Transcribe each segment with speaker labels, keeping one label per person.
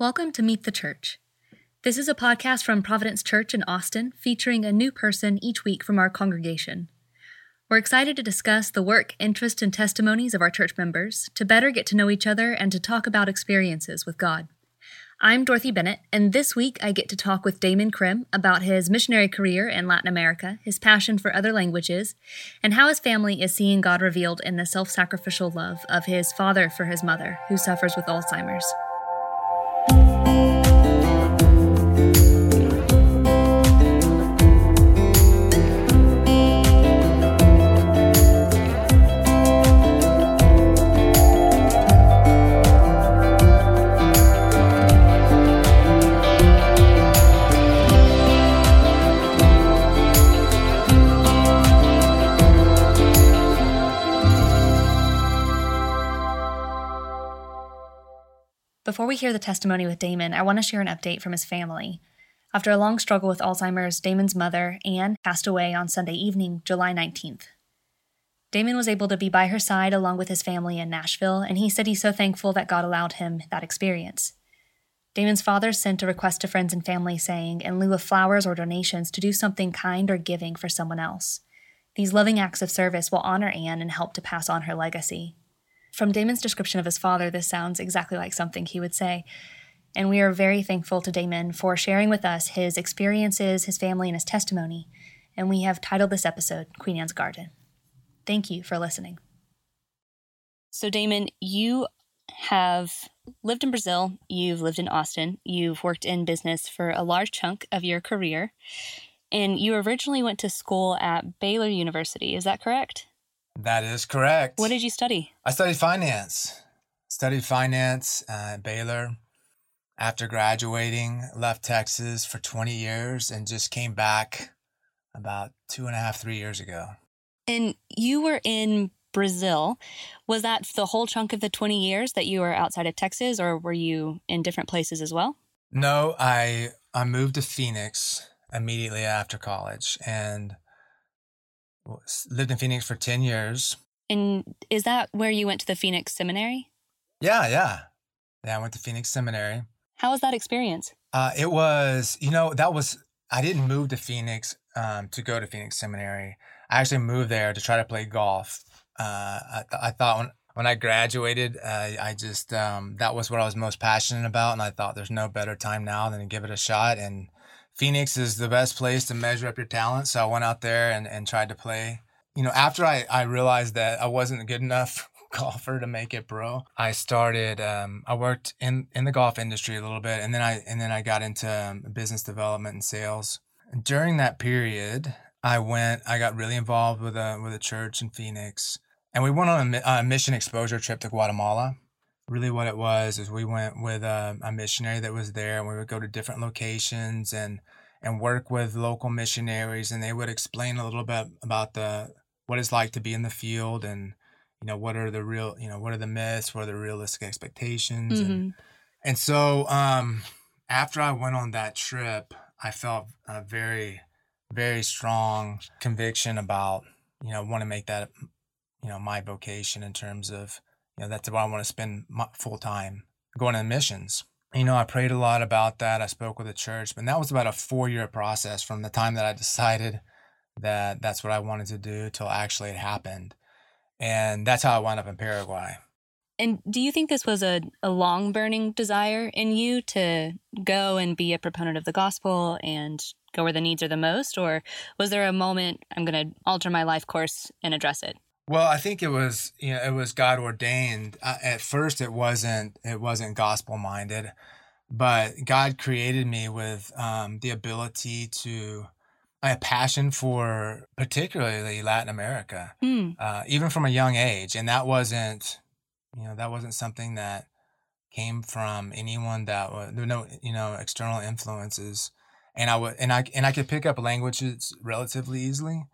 Speaker 1: Welcome to Meet the Church. This is a podcast from Providence Church in Austin featuring a new person each week from our congregation. We're excited to discuss the work, interest, and testimonies of our church members, to better get to know each other, and to talk about experiences with God. I'm Dorothy Bennett, and this week I get to talk with Damon Krim about his missionary career in Latin America, his passion for other languages, and how his family is seeing God revealed in the self sacrificial love of his father for his mother, who suffers with Alzheimer's. Before we hear the testimony with Damon, I want to share an update from his family. After a long struggle with Alzheimer's, Damon's mother, Anne, passed away on Sunday evening, July 19th. Damon was able to be by her side along with his family in Nashville, and he said he's so thankful that God allowed him that experience. Damon's father sent a request to friends and family saying, in lieu of flowers or donations, to do something kind or giving for someone else. These loving acts of service will honor Anne and help to pass on her legacy. From Damon's description of his father, this sounds exactly like something he would say. And we are very thankful to Damon for sharing with us his experiences, his family, and his testimony. And we have titled this episode Queen Anne's Garden. Thank you for listening. So, Damon, you have lived in Brazil, you've lived in Austin, you've worked in business for a large chunk of your career, and you originally went to school at Baylor University. Is that correct?
Speaker 2: That is correct.
Speaker 1: What did you study?
Speaker 2: I studied finance. Studied finance at Baylor. After graduating, left Texas for 20 years and just came back about two and a half, three years ago.
Speaker 1: And you were in Brazil. Was that the whole chunk of the 20 years that you were outside of Texas, or were you in different places as well?
Speaker 2: No, I I moved to Phoenix immediately after college and lived in Phoenix for 10 years.
Speaker 1: And is that where you went to the Phoenix Seminary?
Speaker 2: Yeah, yeah. Yeah, I went to Phoenix Seminary.
Speaker 1: How was that experience?
Speaker 2: Uh, it was, you know, that was, I didn't move to Phoenix um, to go to Phoenix Seminary. I actually moved there to try to play golf. Uh, I, th- I thought when, when I graduated, uh, I just, um, that was what I was most passionate about. And I thought there's no better time now than to give it a shot. And Phoenix is the best place to measure up your talent. So I went out there and, and tried to play. You know, after I, I realized that I wasn't a good enough golfer to make it pro, I started. Um, I worked in, in the golf industry a little bit, and then I and then I got into um, business development and sales. During that period, I went. I got really involved with a with a church in Phoenix, and we went on a, a mission exposure trip to Guatemala really what it was is we went with a, a, missionary that was there and we would go to different locations and and work with local missionaries and they would explain a little bit about the what it's like to be in the field and you know what are the real you know what are the myths what are the realistic expectations mm-hmm. and and so um after i went on that trip i felt a very very strong conviction about you know want to make that you know my vocation in terms of you know, that's where I want to spend my full time going on missions. You know, I prayed a lot about that. I spoke with the church, but that was about a four year process from the time that I decided that that's what I wanted to do till actually it happened. And that's how I wound up in Paraguay.
Speaker 1: And do you think this was a, a long burning desire in you to go and be a proponent of the gospel and go where the needs are the most? Or was there a moment, I'm going to alter my life course and address it?
Speaker 2: Well, I think it was you know it was God ordained. Uh, at first, it wasn't it wasn't gospel minded, but God created me with um, the ability to a passion for particularly Latin America, mm. uh, even from a young age, and that wasn't you know that wasn't something that came from anyone that was there were no you know external influences, and I would and I and I could pick up languages relatively easily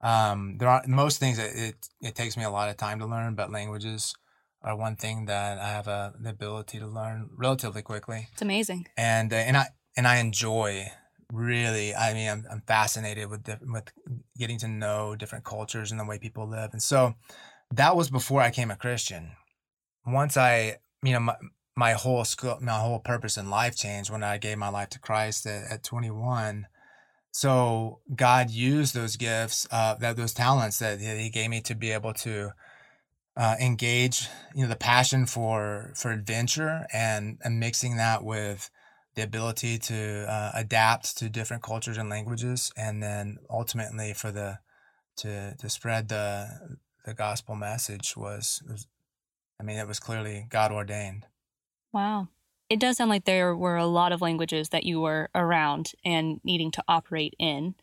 Speaker 2: um, there are most things that it it takes me a lot of time to learn, but languages are one thing that I have a, the ability to learn relatively quickly.
Speaker 1: It's amazing.
Speaker 2: And uh, and I and I enjoy really. I mean, I'm I'm fascinated with diff- with getting to know different cultures and the way people live. And so that was before I became a Christian. Once I, you know, my, my whole school, my whole purpose in life changed when I gave my life to Christ at, at 21. So God used those gifts, uh, that those talents that He gave me to be able to uh, engage, you know, the passion for for adventure and and mixing that with the ability to uh, adapt to different cultures and languages, and then ultimately for the to to spread the the gospel message was, was I mean, it was clearly God ordained.
Speaker 1: Wow. It does sound like there were a lot of languages that you were around and needing to operate in.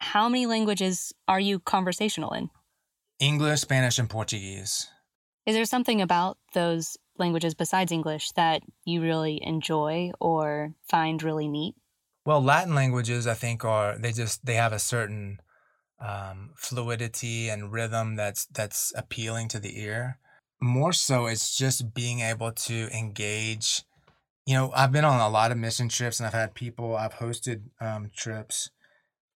Speaker 1: How many languages are you conversational in?
Speaker 2: English, Spanish, and Portuguese.
Speaker 1: Is there something about those languages besides English that you really enjoy or find really neat?
Speaker 2: Well, Latin languages, I think, are they just they have a certain um, fluidity and rhythm that's that's appealing to the ear. More so, it's just being able to engage. You know, I've been on a lot of mission trips, and I've had people. I've hosted um, trips,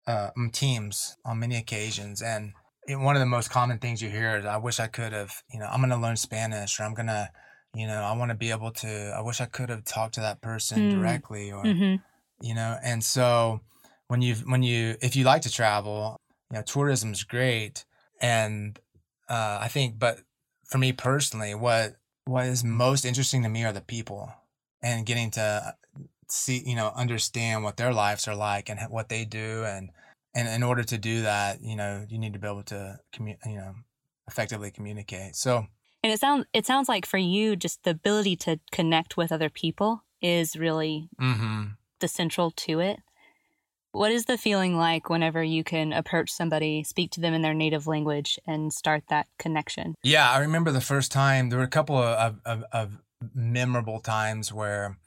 Speaker 2: uh, teams on many occasions, and one of the most common things you hear is, "I wish I could have." You know, I'm going to learn Spanish, or I'm going to, you know, I want to be able to. I wish I could have talked to that person mm. directly, or mm-hmm. you know. And so, when you when you if you like to travel, you know, tourism's great, and uh, I think, but for me personally, what what is most interesting to me are the people, and getting to see, you know, understand what their lives are like and what they do, and and in order to do that, you know, you need to be able to commu- you know, effectively communicate. So,
Speaker 1: and it sounds it sounds like for you, just the ability to connect with other people is really mm-hmm. the central to it. What is the feeling like whenever you can approach somebody, speak to them in their native language, and start that connection?
Speaker 2: Yeah, I remember the first time. There were a couple of, of, of memorable times where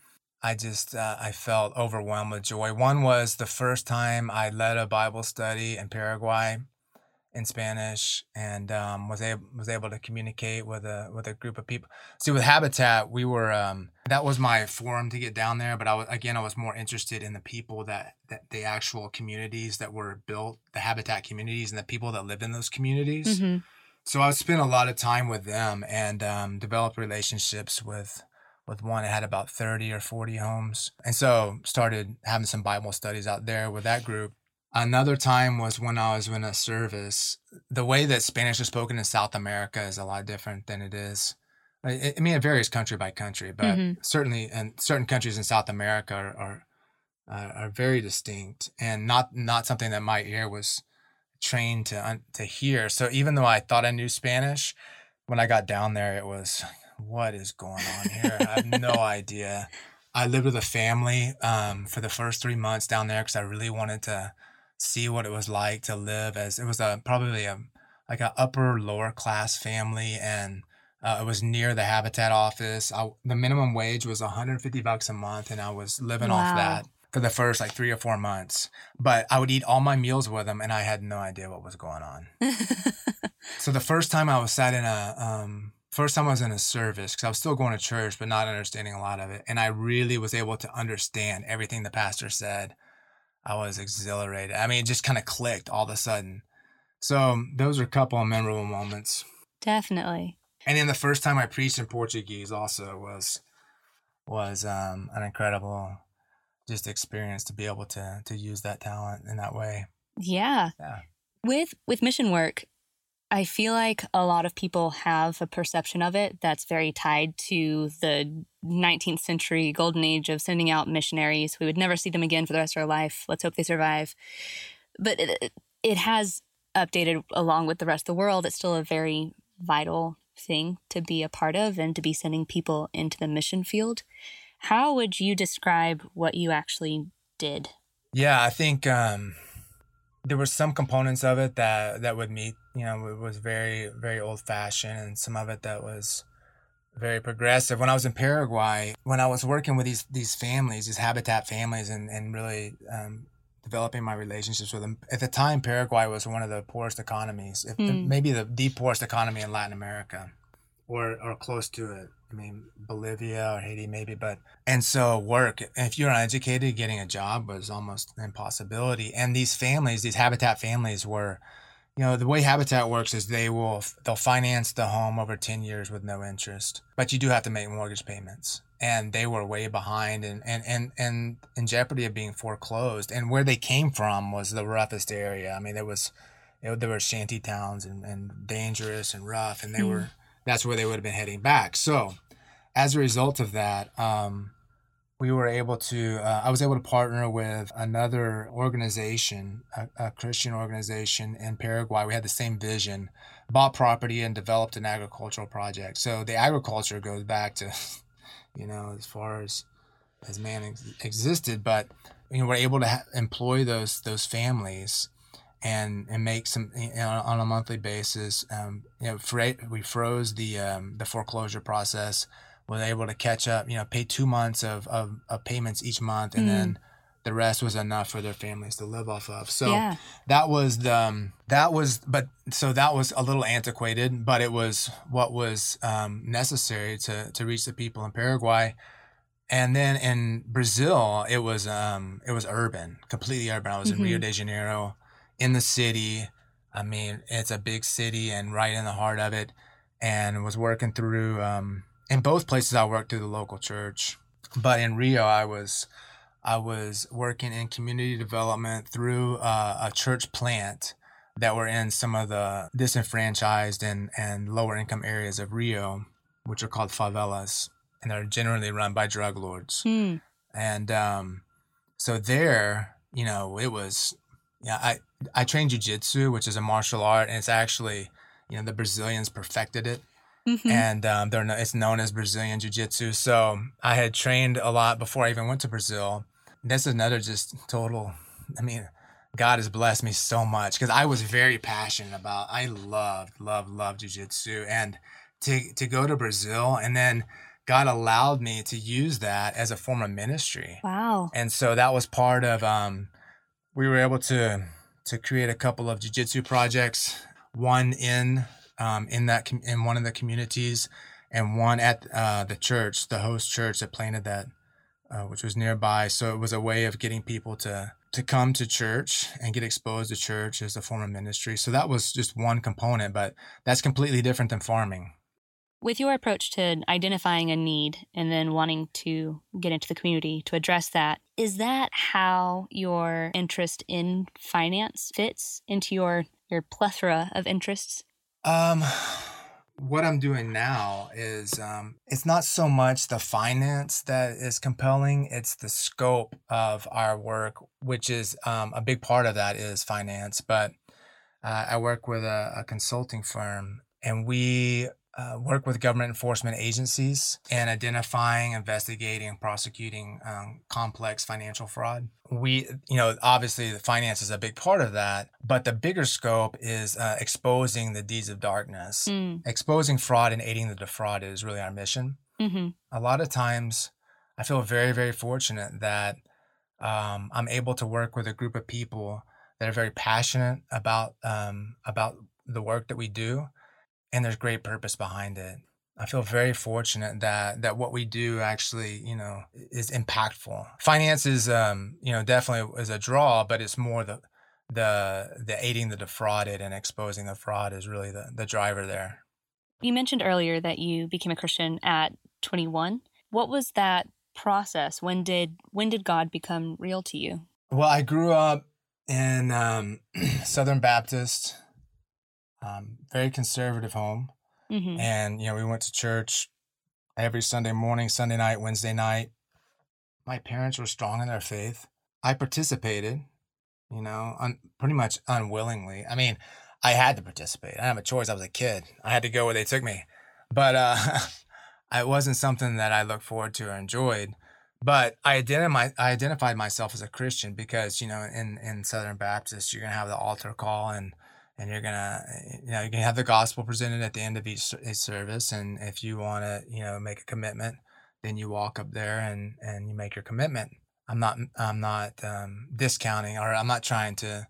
Speaker 2: I just uh, I felt overwhelmed with joy. One was the first time I led a Bible study in Paraguay, in Spanish and um, was able was able to communicate with a with a group of people. See, with Habitat, we were um, that was my forum to get down there. But I was again, I was more interested in the people that that the actual communities that were built, the Habitat communities, and the people that lived in those communities. Mm-hmm. So I spent a lot of time with them and um, developed relationships with with one that had about 30 or 40 homes and so started having some bible studies out there with that group Another time was when I was in a service. The way that Spanish is spoken in South America is a lot different than it is. I, mean, it varies country by country, but mm-hmm. certainly in certain countries in South America are are, uh, are very distinct and not not something that my ear was trained to to hear. So even though I thought I knew Spanish, when I got down there, it was what is going on here? I have no idea. I lived with a family um, for the first three months down there because I really wanted to see what it was like to live as it was a probably a like an upper lower class family and uh, it was near the habitat office I, the minimum wage was 150 bucks a month and i was living wow. off that for the first like three or four months but i would eat all my meals with them and i had no idea what was going on so the first time i was sat in a um, first time i was in a service because i was still going to church but not understanding a lot of it and i really was able to understand everything the pastor said I was exhilarated. I mean, it just kind of clicked all of a sudden. So those are a couple of memorable moments.
Speaker 1: Definitely.
Speaker 2: And then the first time I preached in Portuguese also was was um, an incredible just experience to be able to to use that talent in that way.
Speaker 1: Yeah. Yeah. With with mission work, I feel like a lot of people have a perception of it that's very tied to the 19th century golden age of sending out missionaries. We would never see them again for the rest of our life. Let's hope they survive. But it, it has updated along with the rest of the world. It's still a very vital thing to be a part of and to be sending people into the mission field. How would you describe what you actually did?
Speaker 2: Yeah, I think um, there were some components of it that that would meet you know it was very very old fashioned and some of it that was very progressive when i was in paraguay when i was working with these these families these habitat families and and really um, developing my relationships with them at the time paraguay was one of the poorest economies if, mm. maybe the, the poorest economy in latin america or or close to it I mean, Bolivia or Haiti, maybe, but and so work. If you're uneducated, getting a job was almost an impossibility. And these families, these habitat families, were you know the way habitat works is they will they'll finance the home over 10 years with no interest but you do have to make mortgage payments and they were way behind and and and, and in jeopardy of being foreclosed and where they came from was the roughest area i mean there was it, there were shanty towns and, and dangerous and rough and they mm. were that's where they would have been heading back. So as a result of that um, we were able to uh, i was able to partner with another organization a, a, christian organization in paraguay. We had the same vision bought property and developed an agricultural project. So the agriculture goes back to you know as far as as man ex- existed but you know we're able to ha- employ those those families and and make some you know, on a monthly basis um, you know we froze the um, the foreclosure process was able to catch up, you know, pay two months of, of, of payments each month, and mm. then the rest was enough for their families to live off of. So yeah. that was the um, that was, but so that was a little antiquated, but it was what was um, necessary to to reach the people in Paraguay. And then in Brazil, it was um, it was urban, completely urban. I was mm-hmm. in Rio mm-hmm. de Janeiro, in the city. I mean, it's a big city and right in the heart of it, and was working through um, in both places I worked through the local church, but in Rio I was I was working in community development through uh, a church plant that were in some of the disenfranchised and, and lower income areas of Rio, which are called favelas, and they're generally run by drug lords. Mm. And um, so there, you know, it was, yeah, I, I trained jujitsu, which is a martial art, and it's actually, you know, the Brazilians perfected it. Mm-hmm. And um, they're it's known as Brazilian Jiu Jitsu. So I had trained a lot before I even went to Brazil. This is another just total. I mean, God has blessed me so much because I was very passionate about. I loved, loved, loved Jiu Jitsu, and to to go to Brazil and then God allowed me to use that as a form of ministry.
Speaker 1: Wow!
Speaker 2: And so that was part of. Um, we were able to to create a couple of jiu-jitsu projects one in um, in that com- in one of the communities, and one at uh, the church, the host church that planted that, uh, which was nearby. So it was a way of getting people to to come to church and get exposed to church as a form of ministry. So that was just one component, but that's completely different than farming.
Speaker 1: With your approach to identifying a need and then wanting to get into the community to address that, is that how your interest in finance fits into your your plethora of interests?
Speaker 2: Um, what I'm doing now is um, it's not so much the finance that is compelling; it's the scope of our work, which is um, a big part of that is finance. But uh, I work with a, a consulting firm, and we uh, work with government enforcement agencies in identifying, investigating, prosecuting um, complex financial fraud. We, you know, obviously the finance is a big part of that, but the bigger scope is uh, exposing the deeds of darkness. Mm. Exposing fraud and aiding the defrauded is really our mission. Mm-hmm. A lot of times, I feel very, very fortunate that um, I'm able to work with a group of people that are very passionate about um, about the work that we do and there's great purpose behind it. I feel very fortunate that that what we do actually, you know, is impactful. Finance is, um, you know, definitely is a draw, but it's more the the the aiding the defrauded and exposing the fraud is really the the driver there.
Speaker 1: You mentioned earlier that you became a Christian at 21. What was that process? When did when did God become real to you?
Speaker 2: Well, I grew up in um, Southern Baptist um, very conservative home. Mm-hmm. And, you know, we went to church every Sunday morning, Sunday night, Wednesday night. My parents were strong in their faith. I participated, you know, un- pretty much unwillingly. I mean, I had to participate. I didn't have a choice. I was a kid. I had to go where they took me. But uh, it wasn't something that I looked forward to or enjoyed. But I identified, I identified myself as a Christian because, you know, in, in Southern Baptist, you're going to have the altar call and and you're gonna you know you're gonna have the gospel presented at the end of each, each service and if you want to you know make a commitment then you walk up there and and you make your commitment. I'm not i'm not um, discounting or i'm not trying to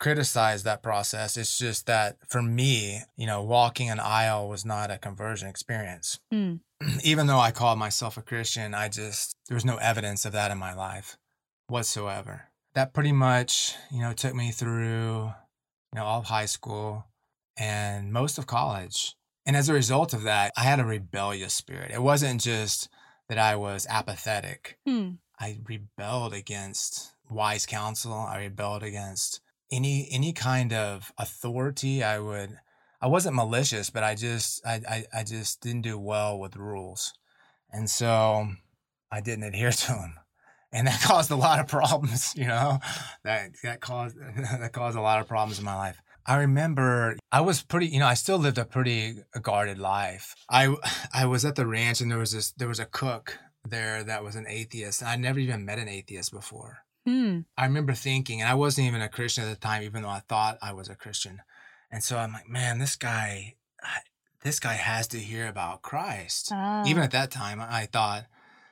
Speaker 2: criticize that process. It's just that for me you know walking an aisle was not a conversion experience. Mm. even though i called myself a christian i just there was no evidence of that in my life whatsoever. That pretty much you know took me through you know, all of high school and most of college. And as a result of that, I had a rebellious spirit. It wasn't just that I was apathetic.
Speaker 1: Hmm.
Speaker 2: I rebelled against wise counsel. I rebelled against any any kind of authority. I would I wasn't malicious, but I just I, I, I just didn't do well with rules. And so I didn't adhere to them. And that caused a lot of problems, you know. That that caused that caused a lot of problems in my life. I remember I was pretty, you know, I still lived a pretty guarded life. I I was at the ranch and there was this there was a cook there that was an atheist. I never even met an atheist before.
Speaker 1: Hmm.
Speaker 2: I remember thinking, and I wasn't even a Christian at the time, even though I thought I was a Christian. And so I'm like, man, this guy, this guy has to hear about Christ.
Speaker 1: Ah.
Speaker 2: Even at that time, I thought.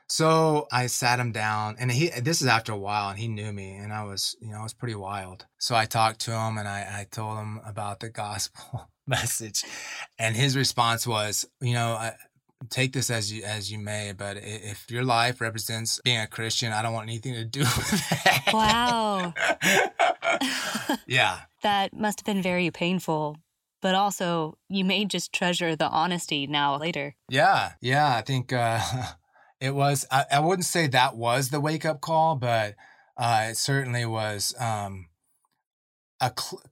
Speaker 2: So I sat him down, and he. This is after a while, and he knew me, and I was, you know, I was pretty wild. So I talked to him, and I, I told him about the gospel message, and his response was, you know, I, take this as you as you may, but if your life represents being a Christian, I don't want anything to do with that.
Speaker 1: Wow.
Speaker 2: yeah.
Speaker 1: That must have been very painful, but also you may just treasure the honesty now later.
Speaker 2: Yeah. Yeah. I think uh, it was, I, I wouldn't say that was the wake up call, but uh, it certainly was um, a cl-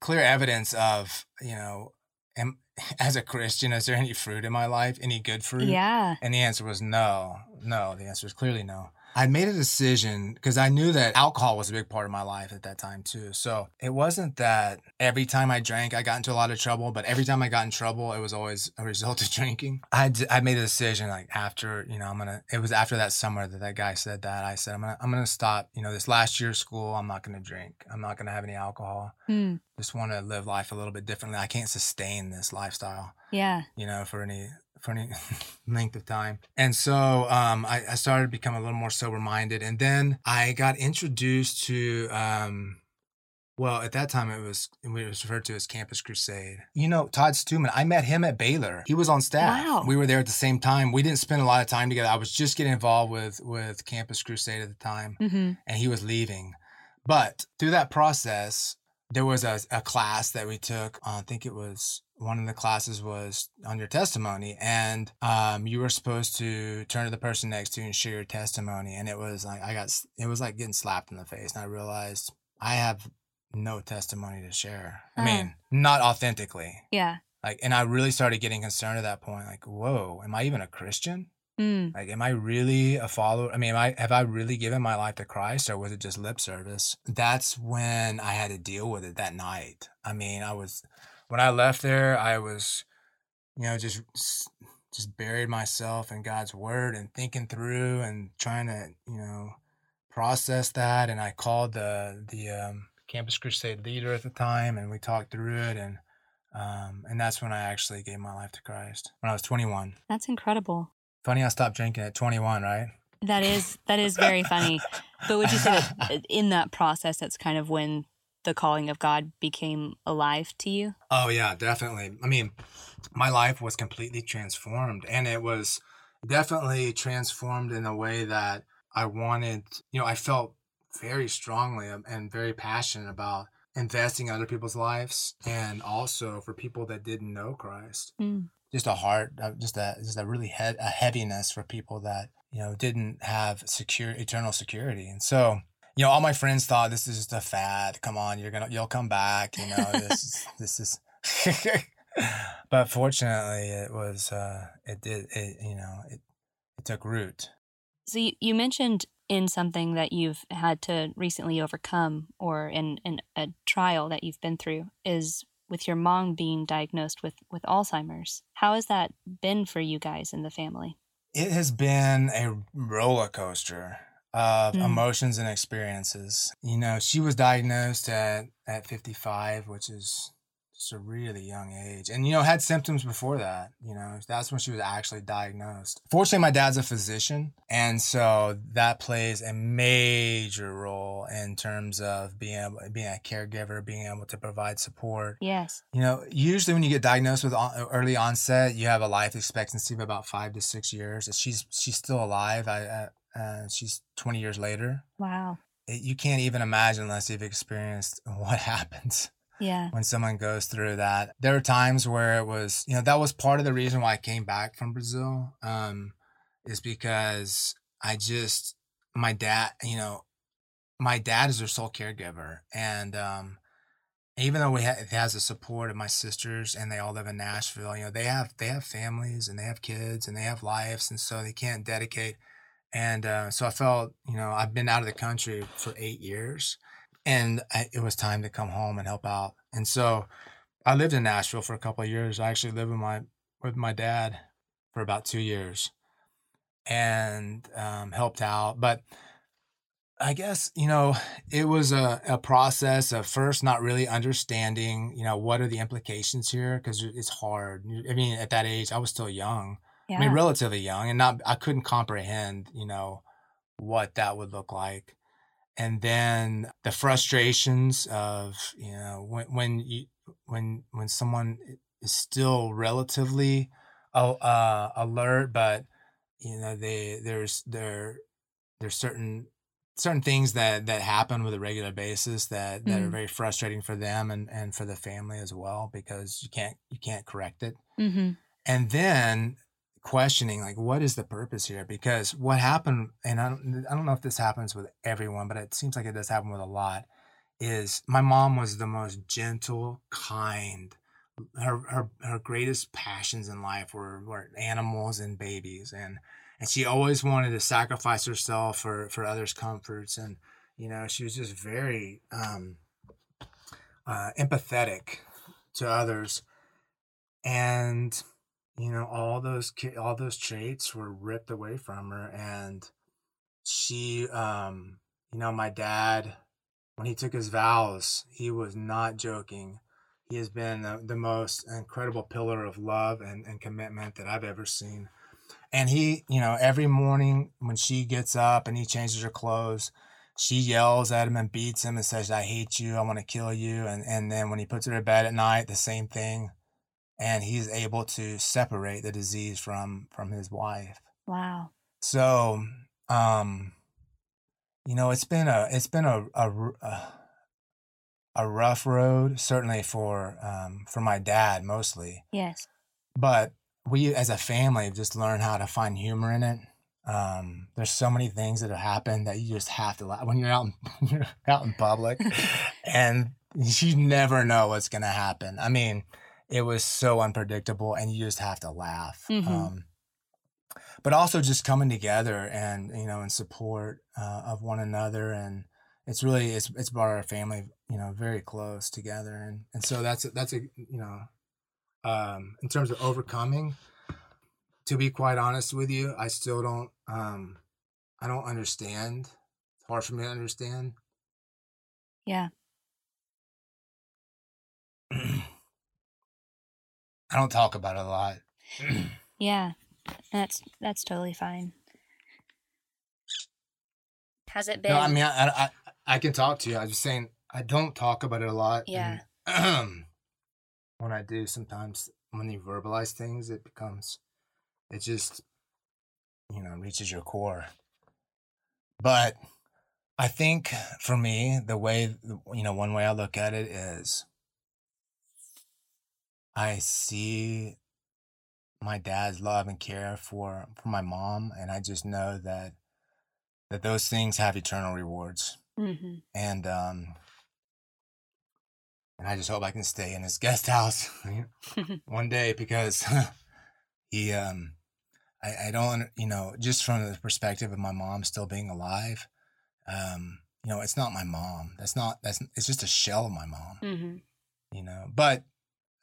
Speaker 2: clear evidence of, you know, am, as a Christian, is there any fruit in my life? Any good fruit?
Speaker 1: Yeah.
Speaker 2: And the answer was no. No. The answer is clearly no. I made a decision because I knew that alcohol was a big part of my life at that time too. So it wasn't that every time I drank, I got into a lot of trouble, but every time I got in trouble, it was always a result of drinking. I, d- I made a decision like after, you know, I'm going to, it was after that summer that that guy said that. I said, I'm going to, I'm going to stop, you know, this last year of school, I'm not going to drink. I'm not going to have any alcohol.
Speaker 1: Hmm.
Speaker 2: Just want to live life a little bit differently. I can't sustain this lifestyle
Speaker 1: Yeah.
Speaker 2: you know, for any any length of time. And so um, I, I started to become a little more sober minded, and then I got introduced to. Um, well, at that time, it was it was referred to as Campus Crusade. You know, Todd Stuman. I met him at Baylor. He was on staff.
Speaker 1: Wow.
Speaker 2: We were there at the same time. We didn't spend a lot of time together. I was just getting involved with with Campus Crusade at the time
Speaker 1: Mm-hmm.
Speaker 2: and he was leaving. But through that process, there was a, a class that we took. Uh, I think it was one of the classes was on your testimony, and um, you were supposed to turn to the person next to you and share your testimony. And it was like I got, it was like getting slapped in the face, and I realized I have no testimony to share. I
Speaker 1: Huh.
Speaker 2: mean, not authentically.
Speaker 1: Yeah.
Speaker 2: Like, and I really started getting concerned at that point. Like, whoa, am I even a Christian?
Speaker 1: Mm.
Speaker 2: Like, am I really a follower? I mean, am I have I really given my life to Christ, or was it just lip service? That's when I had to deal with it that night. I mean, I was when I left there, I was, you know, just just buried myself in God's word and thinking through and trying to, you know, process that. And I called the the um, Campus Crusade leader at the time, and we talked through it, and um, and that's when I actually gave my life to Christ when I was 21.
Speaker 1: That's incredible.
Speaker 2: Funny, I stopped drinking at 21, right?
Speaker 1: That is that is very funny. But would you say that in that process, that's kind of when the calling of God became alive to you?
Speaker 2: Oh yeah, definitely. I mean, my life was completely transformed, and it was definitely transformed in a way that I wanted. You know, I felt very strongly and very passionate about investing in other people's lives, and also for people that didn't know Christ.
Speaker 1: Mm.
Speaker 2: Just a heart, uh, just a just a really he- a heaviness for people that you know didn't have secure eternal security, and so you know, all my friends thought this is just a fad. Come on, you're gonna, you'll come back. You know, this, is, this is. but fortunately, it was, uh, it did, it, you know, it, it took root.
Speaker 1: So you, you mentioned in something that you've had to recently overcome, or in, in a trial that you've been through, is with your mom being diagnosed with with Alzheimer's. How has that been for you guys in the family?
Speaker 2: It has been a roller coaster of
Speaker 1: Mm.
Speaker 2: emotions and experiences. You know, she was diagnosed at, at 55, which is just a really young age. And, you know, had symptoms before that. You know, that's when she was actually diagnosed. Fortunately, my dad's a physician. And so that plays a major role in terms of being able, being a caregiver, being able to provide support.
Speaker 1: Yes.
Speaker 2: You know, usually when you get diagnosed with early onset, you have a life expectancy of about five to six years. She's she's still alive. I, uh, uh, she's twenty years later.
Speaker 1: Wow.
Speaker 2: It, you can't even imagine unless you've experienced what happens.
Speaker 1: Yeah.
Speaker 2: When someone goes through that, there are times where it was, you know, that was part of the reason why I came back from Brazil. Um, is because I just my dad, you know, my dad is their sole caregiver, and um, even though we ha- it has the support of my sisters and they all live in Nashville, you know, they have they have families and they have kids and they have lives, and so they can't dedicate. And uh, so I felt, you know, I've been out of the country for eight years, and I, it was time to come home and help out. And so I lived in Nashville for a couple of years. I actually lived with my with my dad for about two years, and um, helped out, but I guess, you know, it was a, a process of first not really understanding, you know, what are the implications here? Because it's hard. I mean, at that age, I was still young.
Speaker 1: Yeah.
Speaker 2: I mean, relatively young, and not, I couldn't comprehend, you know, what that would look like. And then the frustrations of, you know, when, when you, when, when someone is still relatively uh, alert, but, you know, they, there's, there, there's certain certain things that that happen with a regular basis that that
Speaker 1: Mhm.
Speaker 2: are very frustrating for them and and for the family as well because you can't you can't correct it
Speaker 1: mm-hmm.
Speaker 2: and then questioning like what is the purpose here? Because what happened and I don't, I don't know if this happens with everyone but it seems like it does happen with a lot is my mom was the most gentle kind her her, her greatest passions in life were, were animals and babies and and she always wanted to sacrifice herself for for others comforts and you know she was just very um uh empathetic to others and you know all those all those traits were ripped away from her and she um you know my dad when he took his vows he was not joking. He has been the, the most incredible pillar of love and, and commitment that i've ever seen. And he you know every morning when she gets up and he changes her clothes she yells at him and beats him and says i hate you. I want to kill you. And and then when he puts her to bed at night the same thing and he's able to separate the disease from from his wife
Speaker 1: Wow.
Speaker 2: so um you know it's been a it's been a a, a, a rough road certainly for um for my dad mostly
Speaker 1: Yes.
Speaker 2: but we as a family have just learn how to find humor in it. Um, there's so many things that have happened that you just have to laugh when you're out in, when you're out in public, and you never know what's gonna happen. I mean, it was so unpredictable, and you just have to laugh.
Speaker 1: Mhm.
Speaker 2: Um, but also just coming together and you know in support uh, of one another, and it's really it's it's brought our family you know very close together, and and so that's a, that's a you know um, in terms of overcoming. To be quite honest with you, I still don't. Um, I don't understand. It's hard for me to understand.
Speaker 1: Yeah.
Speaker 2: I don't talk about it a lot.
Speaker 1: Yeah. That's that's totally fine. Has it been?
Speaker 2: no, I mean, I, I I can talk to you. I'm just saying I don't talk about it a lot.
Speaker 1: Yeah.
Speaker 2: and when I do, sometimes when you verbalize things, it becomes, it just, you know, reaches your core. But I think for me, the way, you know, one way I look at it is I see my dad's love and care for for my mom and I just know that that those things have eternal rewards.
Speaker 1: Hmm
Speaker 2: and um and I just hope I can stay in his guest house one day because he um I, I don't you know just from the perspective of my mom still being alive um you know it's not my mom. That's not that's it's just a shell of my mom
Speaker 1: hmm
Speaker 2: you know? But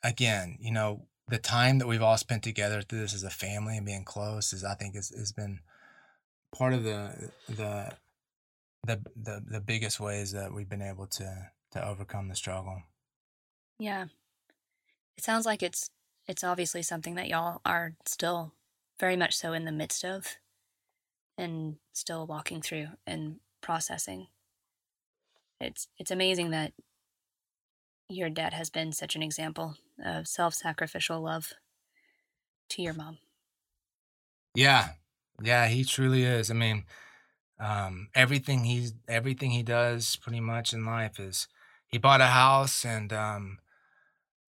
Speaker 2: again you know the time that we've all spent together through this as a family and being close is i think has, has been part of the the the the, the biggest ways that we've been able to to overcome the struggle
Speaker 1: Yeah. It sounds like it's it's obviously something that y'all are still very much so in the midst of and still walking through and processing. It's it's amazing that your dad has been such an example of self-sacrificial love to your mom.
Speaker 2: Yeah, yeah, he truly is. I mean, um, everything he's everything he does pretty much in life is he bought a house and um,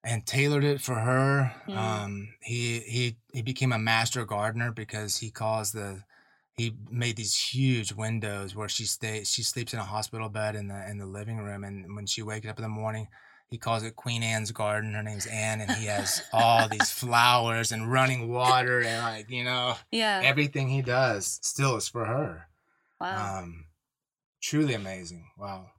Speaker 2: and tailored it for her.
Speaker 1: Mm.
Speaker 2: Um, he he he became a master gardener because he caused the he made these huge windows where she stays she sleeps in a hospital bed in the in the living room and when she wakes up in the morning he calls it Queen Anne's garden. Her name's Anne, and he has all these flowers and running water and like you know
Speaker 1: Yeah.
Speaker 2: everything he does still is for her.
Speaker 1: Wow.
Speaker 2: Um, truly amazing. Wow.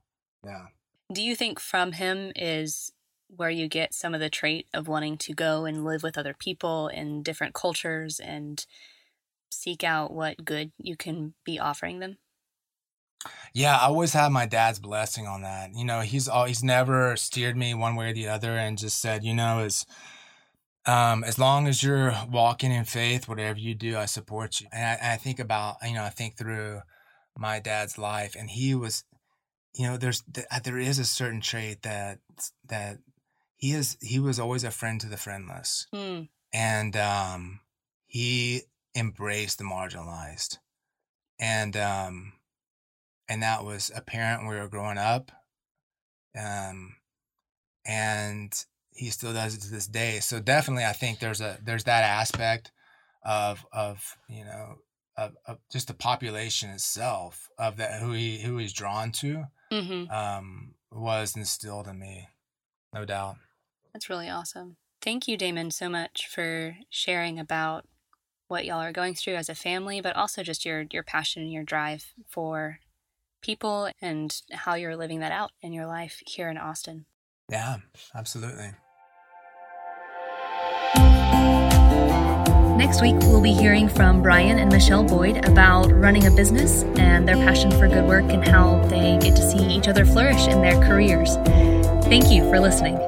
Speaker 2: Yeah.
Speaker 1: Do you think from him is where you get some of the trait of wanting to go and live with other people in different cultures and seek out what good you can be offering them?
Speaker 2: Yeah, I always had my dad's blessing on that. You know, he's all he's never steered me one way or the other and just said, you know, as um as long as you're walking in faith, whatever you do, I support you. And I, I think about, you know, I think through my dad's life and he was you know, there's uh, there is a certain trait that that he is he was always a friend to the friendless.
Speaker 1: Hmm.
Speaker 2: And um he embraced the marginalized. And um and that was apparent when we were growing up. Um, and he still does it to this day. So definitely, I think there's a there's that aspect of of you know of, of just the population itself of that who he who he's drawn to
Speaker 1: Mm-hmm.
Speaker 2: um, was instilled in me, no doubt.
Speaker 1: That's really awesome. Thank you, Damon, so much for sharing about what y'all are going through as a family, but also just your your passion and your drive for people and how you're living that out in your life here in Austin.
Speaker 2: Yeah, absolutely.
Speaker 1: Next week, we'll be hearing from Brian and Michelle Boyd about running a business and their passion for good work and how they get to see each other flourish in their careers. Thank you for listening.